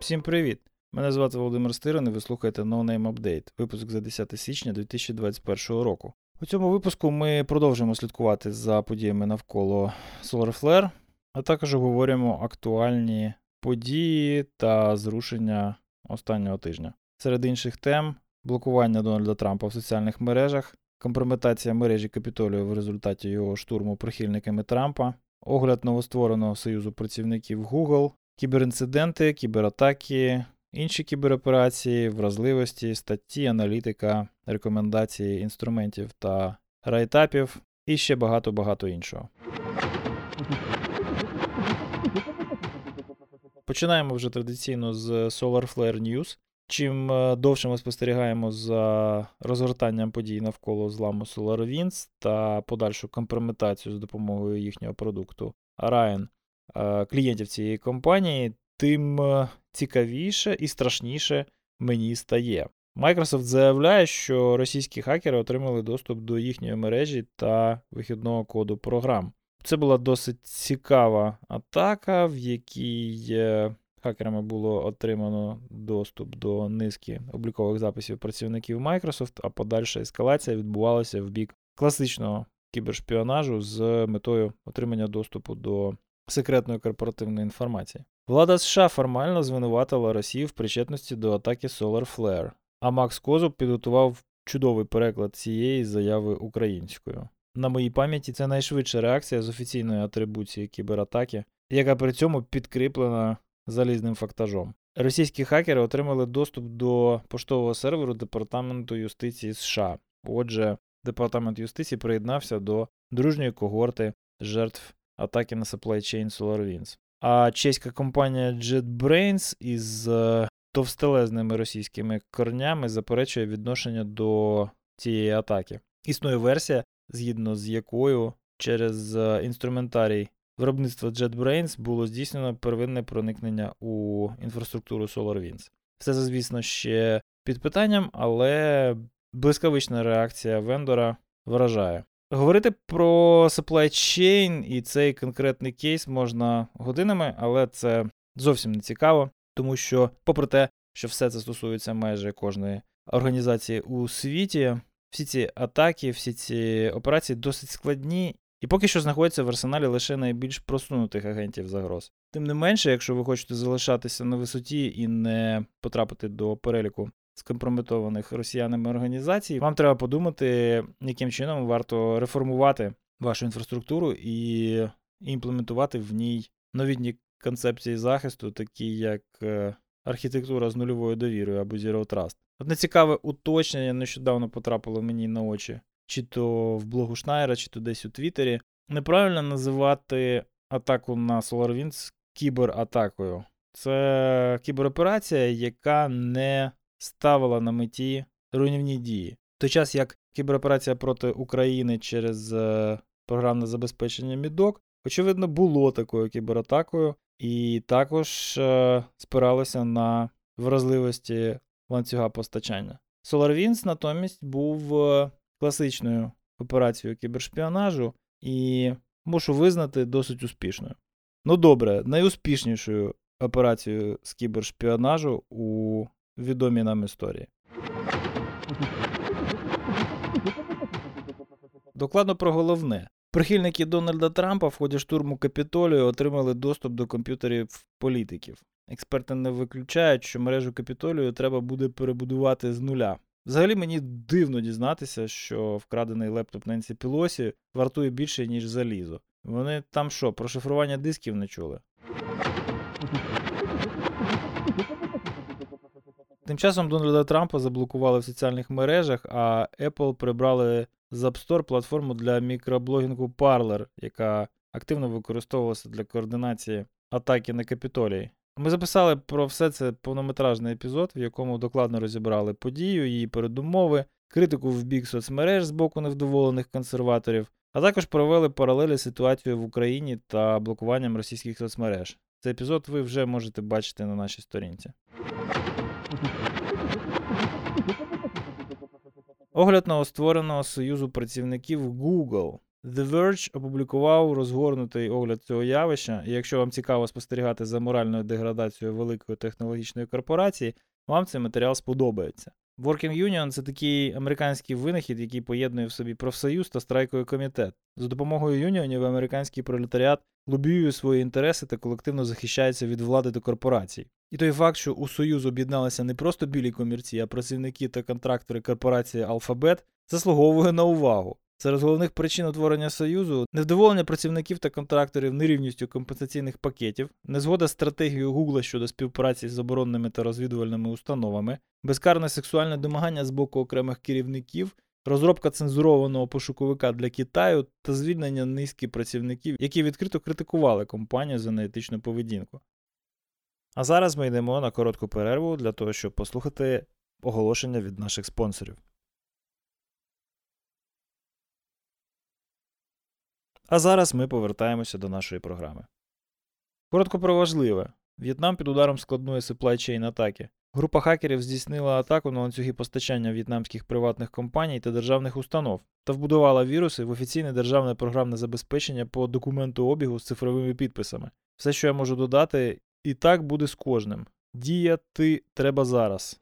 Всім привіт! Мене звати Володимир Стирин і ви слухаєте No Name Update, випуск за 10 січня 2021 року. У цьому випуску ми продовжимо слідкувати за подіями навколо SolarFlare, а також обговорюємо актуальні події та зрушення останнього тижня. Серед інших тем блокування Дональда Трампа в соціальних мережах, компрометація мережі Капітолію в результаті його штурму прихильниками Трампа, огляд новоствореного союзу працівників Google, кіберінциденти, кібератаки, інші кібероперації, вразливості, статті, аналітика, рекомендації інструментів та райтапів і ще багато-багато іншого. Починаємо вже традиційно з SolarFlare News. Чим е, довше ми спостерігаємо за розгортанням подій навколо зламу SolarWinds та подальшу компрометацію з допомогою їхнього продукту Orion е, клієнтів цієї компанії, тим е, цікавіше і страшніше мені стає. Microsoft заявляє, що російські хакери отримали доступ до їхньої мережі та вихідного коду програм. Це була досить цікава атака, в якій хакерами було отримано доступ до низки облікових записів працівників Microsoft, а подальша ескалація відбувалася в бік класичного кібершпіонажу з метою отримання доступу до секретної корпоративної інформації. Влада США формально звинуватила Росію в причетності до атаки SolarFlare, а Макс Козуб підготував чудовий переклад цієї заяви українською. На моїй пам'яті це найшвидша реакція з офіційної атрибуції кібератаки, яка при цьому підкріплена залізним фактажом. Російські хакери отримали доступ до поштового серверу Департаменту юстиції США. Отже, Департамент юстиції приєднався до дружньої когорти жертв атаки на supply chain SolarWinds. А чеська компанія JetBrains із е, товстелезними російськими корнями заперечує відношення до цієї атаки. Існує версія, згідно з якою через е, інструментарій виробництва JetBrains було здійснено первинне проникнення у інфраструктуру SolarWinds. Все це, звісно, ще під питанням, але блискавична реакція вендора вражає. Говорити про supply chain і цей конкретний кейс можна годинами, але це зовсім не цікаво, тому що, попри те, що все це стосується майже кожної організації у світі, всі ці атаки, всі ці операції досить складні і поки що знаходяться в арсеналі лише найбільш просунутих агентів загроз. Тим не менше, якщо ви хочете залишатися на висоті і не потрапити до переліку скомпрометованих росіянами організацій, вам треба подумати, яким чином варто реформувати вашу інфраструктуру і імплементувати в ній новітні концепції захисту, такі як е, архітектура з нульовою довірою або Zero Trust. Одне цікаве уточнення нещодавно потрапило мені на очі чи то в блогу Шнайра, чи то десь у Твіттері. Неправильно називати атаку на SolarWinds кібератакою. Це кібероперація, яка не ставила на меті руйнівні дії. В той час як кібероперація проти України через е, програмне забезпечення Мідок, очевидно, було такою кібератакою, і також е, спиралося на вразливості ланцюга постачання. SolarWinds натомість був е, класичною операцією кібершпіонажу і мушу визнати досить успішною. Ну добре, найуспішнішою операцією з кібершпіонажу у відомій нам історії. Докладно про головне. Прихильники Дональда Трампа в ході штурму Капітолію отримали доступ до комп'ютерів політиків. Експерти не виключають, що мережу Капітолію треба буде перебудувати з нуля. Взагалі мені дивно дізнатися, що вкрадений лептоп Ненсі Пілосі вартує більше, ніж залізо. Вони там що, про шифрування дисків не чули? Тим часом Дональда Трампа заблокували в соціальних мережах, а Apple прибрали з App Store платформу для мікроблогінгу Parler, яка активно використовувалася для координації атаки на капітолій. Ми записали про все це повнометражний епізод, в якому докладно розібрали подію, її передумови, критику в бік соцмереж з боку невдоволених консерваторів, а також провели паралелі ситуацію в Україні та блокуванням російських соцмереж. Цей епізод ви вже можете бачити на нашій сторінці. Огляд новоствореного союзу працівників Google. The Verge опублікував розгорнутий огляд цього явища, і якщо вам цікаво спостерігати за моральною деградацією великої технологічної корпорації, вам цей матеріал сподобається. Working Union це такий американський винахід, який поєднує в собі профсоюз та страйковий комітет. За допомогою юніонів американський пролетаріат лобіює свої інтереси та колективно захищається від влади до корпорацій. І той факт, що у Союз об'єдналися не просто білі комірці, а працівники та контрактори корпорації Алфабет, заслуговує на увагу. Серед головних причин утворення Союзу невдоволення працівників та контракторів нерівністю компенсаційних пакетів, незгода стратегією Гугла щодо співпраці з оборонними та розвідувальними установами, безкарне сексуальне домагання з боку окремих керівників, розробка цензурованого пошуковика для Китаю та звільнення низки працівників, які відкрито критикували компанію за неетичну поведінку. А зараз ми йдемо на коротку перерву для того, щоб послухати оголошення від наших спонсорів. А зараз ми повертаємося до нашої програми. Коротко про важливе. В'єтнам під ударом складної supply chain атаки. Група хакерів здійснила атаку на ланцюги постачання в'єтнамських приватних компаній та державних установ та вбудувала віруси в офіційне державне програмне забезпечення по документу обігу з цифровими підписами. Все, що я можу додати, і так буде з кожним. Діяти треба зараз.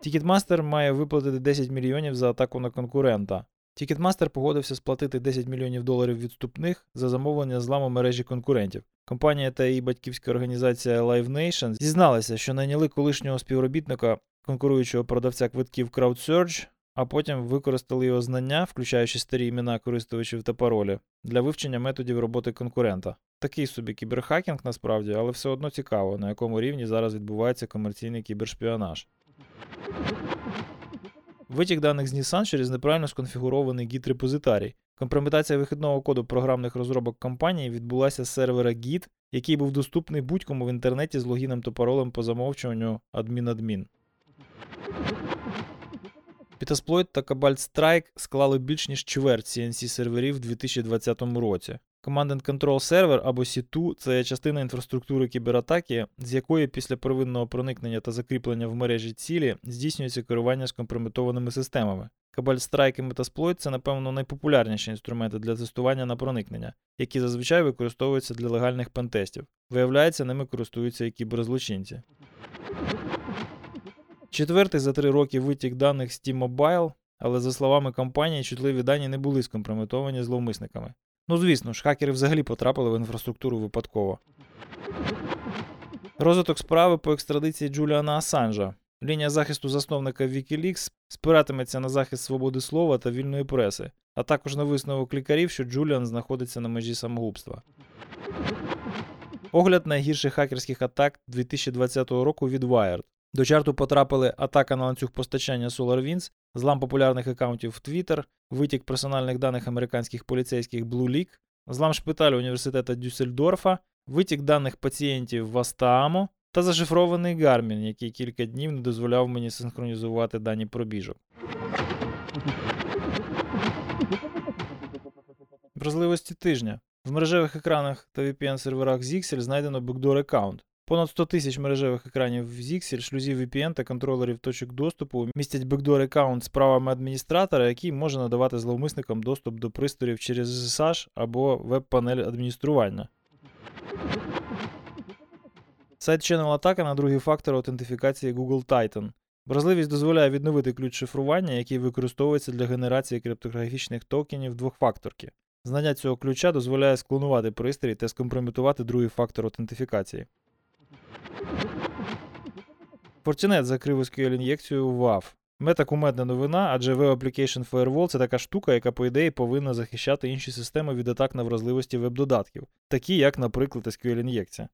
Ticketmaster має виплатити 10 мільйонів за атаку на конкурента. Ticketmaster погодився сплатити 10 мільйонів доларів відступних за замовлення зламу мережі конкурентів. Компанія та її батьківська організація Live Nation зізналися, що найняли колишнього співробітника конкуруючого продавця квитків CrowdSurge, а потім використали його знання, включаючи старі імена користувачів та паролі, для вивчення методів роботи конкурента. Такий собі кіберхакінг насправді, але все одно цікаво, на якому рівні зараз відбувається комерційний кібершпіонаж. Витік даних з Nissan через неправильно сконфігурований git репозитарій. Компрометація вихідного коду програмних розробок компанії відбулася з сервера Git, який був доступний будь-кому в інтернеті з логіном та паролем по замовчуванню admin-admin. Petasploit та Cobalt Strike склали більш ніж чверть CNC серверів в 2020 році. Command and Control Server або C2 це частина інфраструктури кібератаки, з якої після первинного проникнення та закріплення в мережі цілі здійснюється керування скомпрометованими системами. Cobalt Strike і Metasploit це, напевно, найпопулярніші інструменти для тестування на проникнення, які зазвичай використовуються для легальних пентестів. Виявляється, ними користуються і кіберзлочинці. Четвертий за три роки витік даних Steam Mobile, але за словами компанії, чутливі дані не були скомпрометовані зловмисниками. Ну, звісно ж, хакери взагалі потрапили в інфраструктуру випадково. Розвиток справи по екстрадиції Джуліана Асанжа. Лінія захисту засновника Wikileaks спиратиметься на захист свободи слова та вільної преси, а також на висновок лікарів, що Джуліан знаходиться на межі самогубства. Огляд найгірших хакерських атак 2020 року від Wired. До чарту потрапили атака на ланцюг постачання SolarWinds, злам популярних аккаунтів в Twitter, витік персональних даних американських поліцейських BlueLeak, злам шпиталю університету Дюссельдорфа, витік даних пацієнтів в Астаамо та зашифрований Garmin, який кілька днів не дозволяв мені синхронізувати дані пробіжок. Вразливості тижня. В мережевих екранах та VPN-серверах Zixel знайдено backdoor аккаунт. Понад 100 тисяч мережевих екранів в Zixel, шлюзів VPN та контролерів точок доступу містять бекдор аккаунт з правами адміністратора, який може надавати зловмисникам доступ до пристроїв через SSH або веб-панель адміністрування. Сайт Channel атака на другий фактор аутентифікації Google Titan. Вразливість дозволяє відновити ключ шифрування, який використовується для генерації криптографічних токенів двохфакторки. Знання цього ключа дозволяє склонувати пристрій та скомпрометувати другий фактор аутентифікації. Fortinet закрив SQL ін'єкцію в WAF. Мета кумедна новина, адже Web Application Firewall це така штука, яка, по ідеї, повинна захищати інші системи від атак на вразливості веб-додатків, такі як, наприклад, SQL ін'єкція.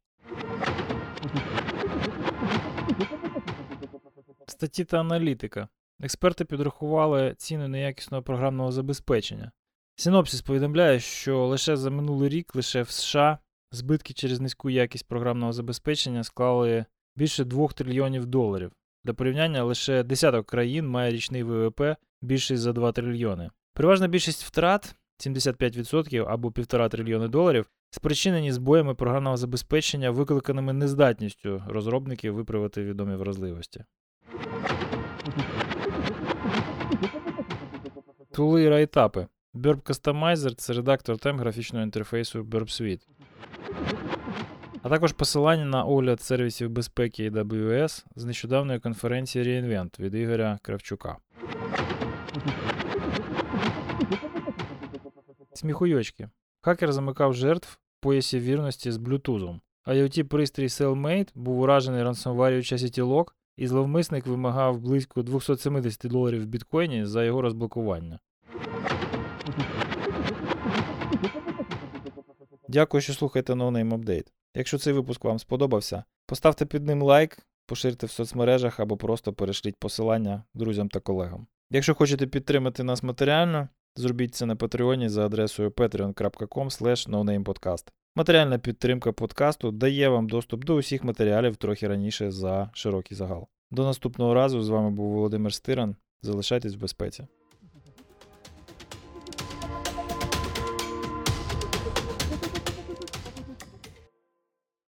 Статті та аналітика. Експерти підрахували ціну неякісного програмного забезпечення. Синопсис повідомляє, що лише за минулий рік лише в США збитки через низьку якість програмного забезпечення склали більше 2 трильйонів доларів. Для порівняння лише десяток країн має річний ВВП більший за 2 трильйони. Переважна більшість втрат 75% або 1,5 трильйони доларів спричинені збоями програмного забезпечення, викликаними нездатністю розробників виправити відомі вразливості. Тули і райтапи. Burp Customizer це редактор тем графічного інтерфейсу Burp Suite. А також посилання на огляд сервісів безпеки AWS з нещодавної конференції reInvent від Ігоря Кравчука. Сміхуйочки. Хакер замикав жертв в поясі вірності з блютузом. IoT пристрій Cellmate був уражений Chastity Lock, і зловмисник вимагав близько 270 доларів в біткоїні за його розблокування. Дякую, що слухаєте Name Update. Якщо цей випуск вам сподобався, поставте під ним лайк, поширте в соцмережах або просто перешліть посилання друзям та колегам. Якщо хочете підтримати нас матеріально, зробіть це на Патреоні за адресою patreon.com. Матеріальна підтримка подкасту дає вам доступ до усіх матеріалів трохи раніше за широкий загал. До наступного разу з вами був Володимир Стиран. Залишайтесь в безпеці.